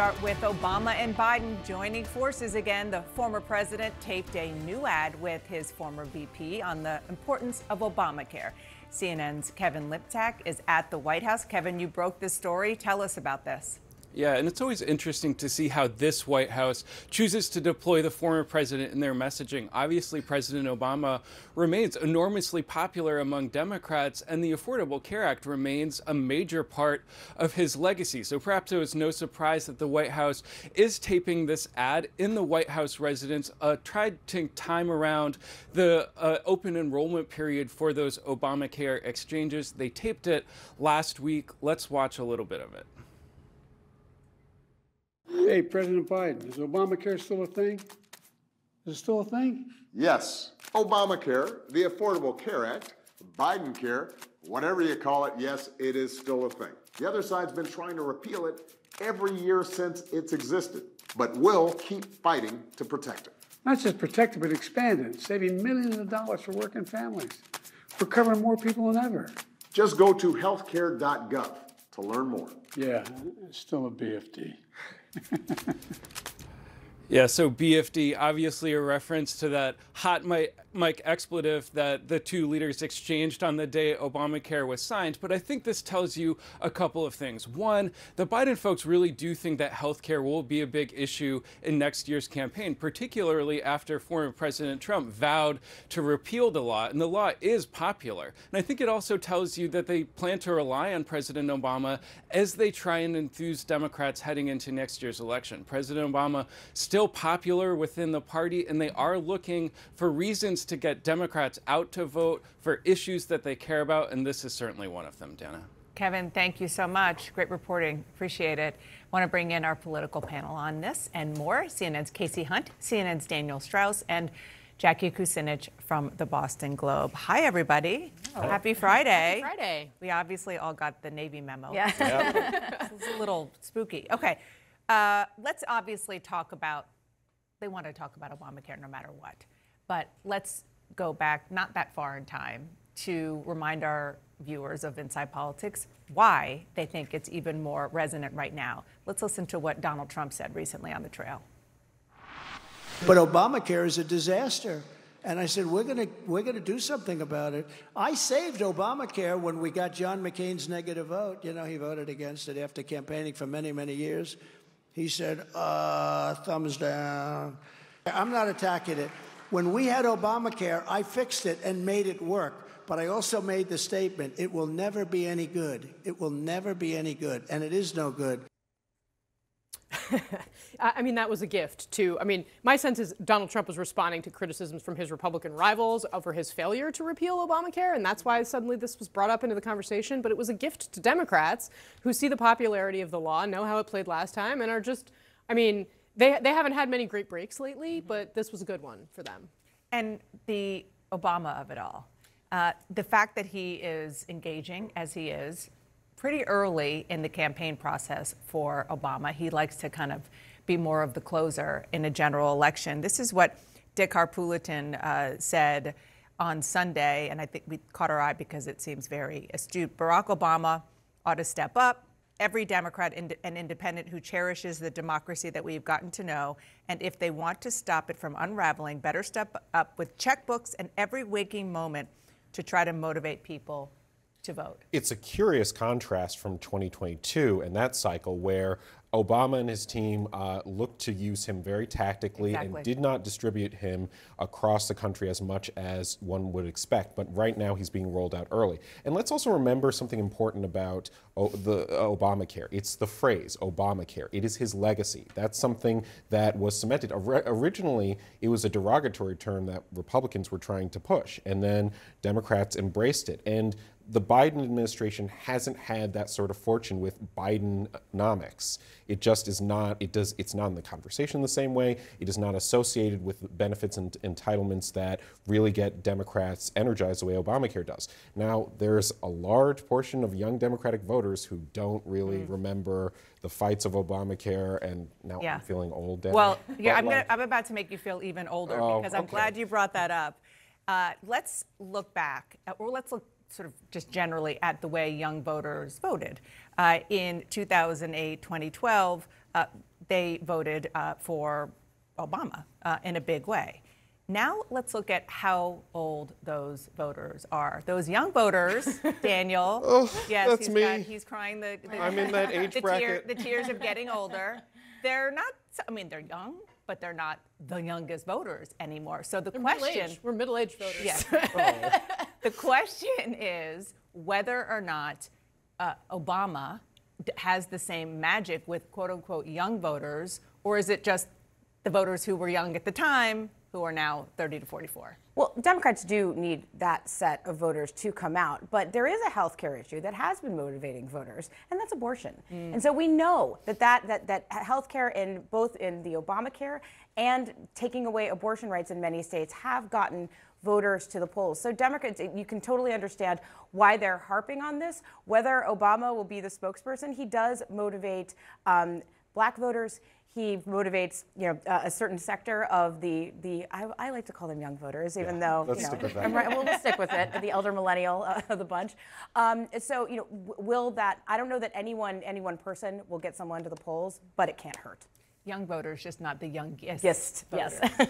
start with Obama and Biden joining forces again. The former president taped a new ad with his former VP on the importance of Obamacare. CNN's Kevin Liptak is at the White House. Kevin, you broke this story. Tell us about this. Yeah, and it's always interesting to see how this White House chooses to deploy the former president in their messaging. Obviously, President Obama remains enormously popular among Democrats, and the Affordable Care Act remains a major part of his legacy. So perhaps it was no surprise that the White House is taping this ad in the White House residence, uh, tried to time around the uh, open enrollment period for those Obamacare exchanges. They taped it last week. Let's watch a little bit of it. Hey, President Biden, is Obamacare still a thing? Is it still a thing? Yes. Obamacare, the Affordable Care Act, Biden Care, whatever you call it, yes, it is still a thing. The other side's been trying to repeal it every year since it's existed, but will keep fighting to protect it. Not just protect it, but expand it, saving millions of dollars for working families. We're covering more people than ever. Just go to healthcare.gov to learn more. Yeah, it's still a BFD. Yeah, so BFD, obviously a reference to that hot mic, mic expletive that the two leaders exchanged on the day Obamacare was signed. But I think this tells you a couple of things. One, the Biden folks really do think that healthcare will be a big issue in next year's campaign, particularly after former President Trump vowed to repeal the law. And the law is popular. And I think it also tells you that they plan to rely on President Obama as they try and enthuse Democrats heading into next year's election. President Obama still popular within the party, and they are looking for reasons to get Democrats out to vote for issues that they care about, and this is certainly one of them, Dana. Kevin, thank you so much. Great reporting. Appreciate it. Want to bring in our political panel on this and more. CNN's Kasie Hunt, CNN's Daniel Strauss, and Jackie Kucinich from the Boston Globe. Hi, everybody. Oh. Happy Friday. Happy Friday. We obviously all got the Navy memo. Yeah. Yep. it's a little spooky. Okay. Uh, let's obviously talk about, they want to talk about Obamacare no matter what. But let's go back not that far in time to remind our viewers of Inside Politics why they think it's even more resonant right now. Let's listen to what Donald Trump said recently on the trail. But Obamacare is a disaster. And I said, we're going we're to do something about it. I saved Obamacare when we got John McCain's negative vote. You know, he voted against it after campaigning for many, many years. He said, uh, thumbs down. I'm not attacking it. When we had Obamacare, I fixed it and made it work. But I also made the statement it will never be any good. It will never be any good. And it is no good. I mean, that was a gift to. I mean, my sense is Donald Trump was responding to criticisms from his Republican rivals over his failure to repeal Obamacare, and that's why suddenly this was brought up into the conversation. But it was a gift to Democrats who see the popularity of the law, know how it played last time, and are just. I mean, they they haven't had many great breaks lately, but this was a good one for them. And the Obama of it all, uh, the fact that he is engaging as he is pretty early in the campaign process for Obama. He likes to kind of be more of the closer in a general election. This is what Dick Harpootlian uh, said on Sunday, and I think we caught our eye because it seems very astute. Barack Obama ought to step up. Every Democrat and independent who cherishes the democracy that we've gotten to know, and if they want to stop it from unraveling, better step up with checkbooks and every waking moment to try to motivate people to vote. It's a curious contrast from 2022 and that cycle where Obama and his team uh, looked to use him very tactically exactly. and did not distribute him across the country as much as one would expect. But right now, he's being rolled out early. And let's also remember something important about o- the uh, Obamacare. It's the phrase Obamacare. It is his legacy. That's something that was cemented. Or- originally, it was a derogatory term that Republicans were trying to push, and then Democrats embraced it. And the Biden administration hasn't had that sort of fortune with Bidenomics. It just is not. It does. It's not in the conversation the same way. It is not associated with benefits and entitlements that really get Democrats energized the way Obamacare does. Now, there's a large portion of young Democratic voters who don't really mm. remember the fights of Obamacare, and now yeah. I'm feeling old. Well, yeah, I'm, like, gonna, I'm, about to make you feel even older oh, because I'm okay. glad you brought that up. Uh, let's look back, or let's look sort of just generally at the way young voters voted. Uh, in 2008, 2012, uh, they voted uh, for Obama uh, in a big way. Now let's look at how old those voters are. Those young voters, Daniel. Oh, yes, that's he's me. Got, he's crying the, the I'm in that age the bracket. the tears of getting older. They're not. I mean, they're young, but they're not the youngest voters anymore. So the question. Middle-aged. We're middle-aged voters. Yes. the question is whether or not uh, Obama has the same magic with quote unquote young voters, or is it just the voters who were young at the time who are now 30 to 44? Well, Democrats do need that set of voters to come out, but there is a health care issue that has been motivating voters, and that's abortion. And so we know that that that, that health care in both in the Obamacare and taking away abortion rights in many states have gotten voters to the polls. So Democrats, you can totally understand why they're harping on this. Whether Obama will be the spokesperson, he does motivate um, black voters. He motivates, you know, uh, a certain sector of the the. I, I like to call them young voters, even though let's you know, stick with that. I'm right, well, we'll stick with it. The elder millennial uh, of the bunch. Um, so, you know, will that? I don't know that anyone, any one person will get someone to the polls, but it can't hurt. Young voters, just not the youngest. Yes, voters. yes.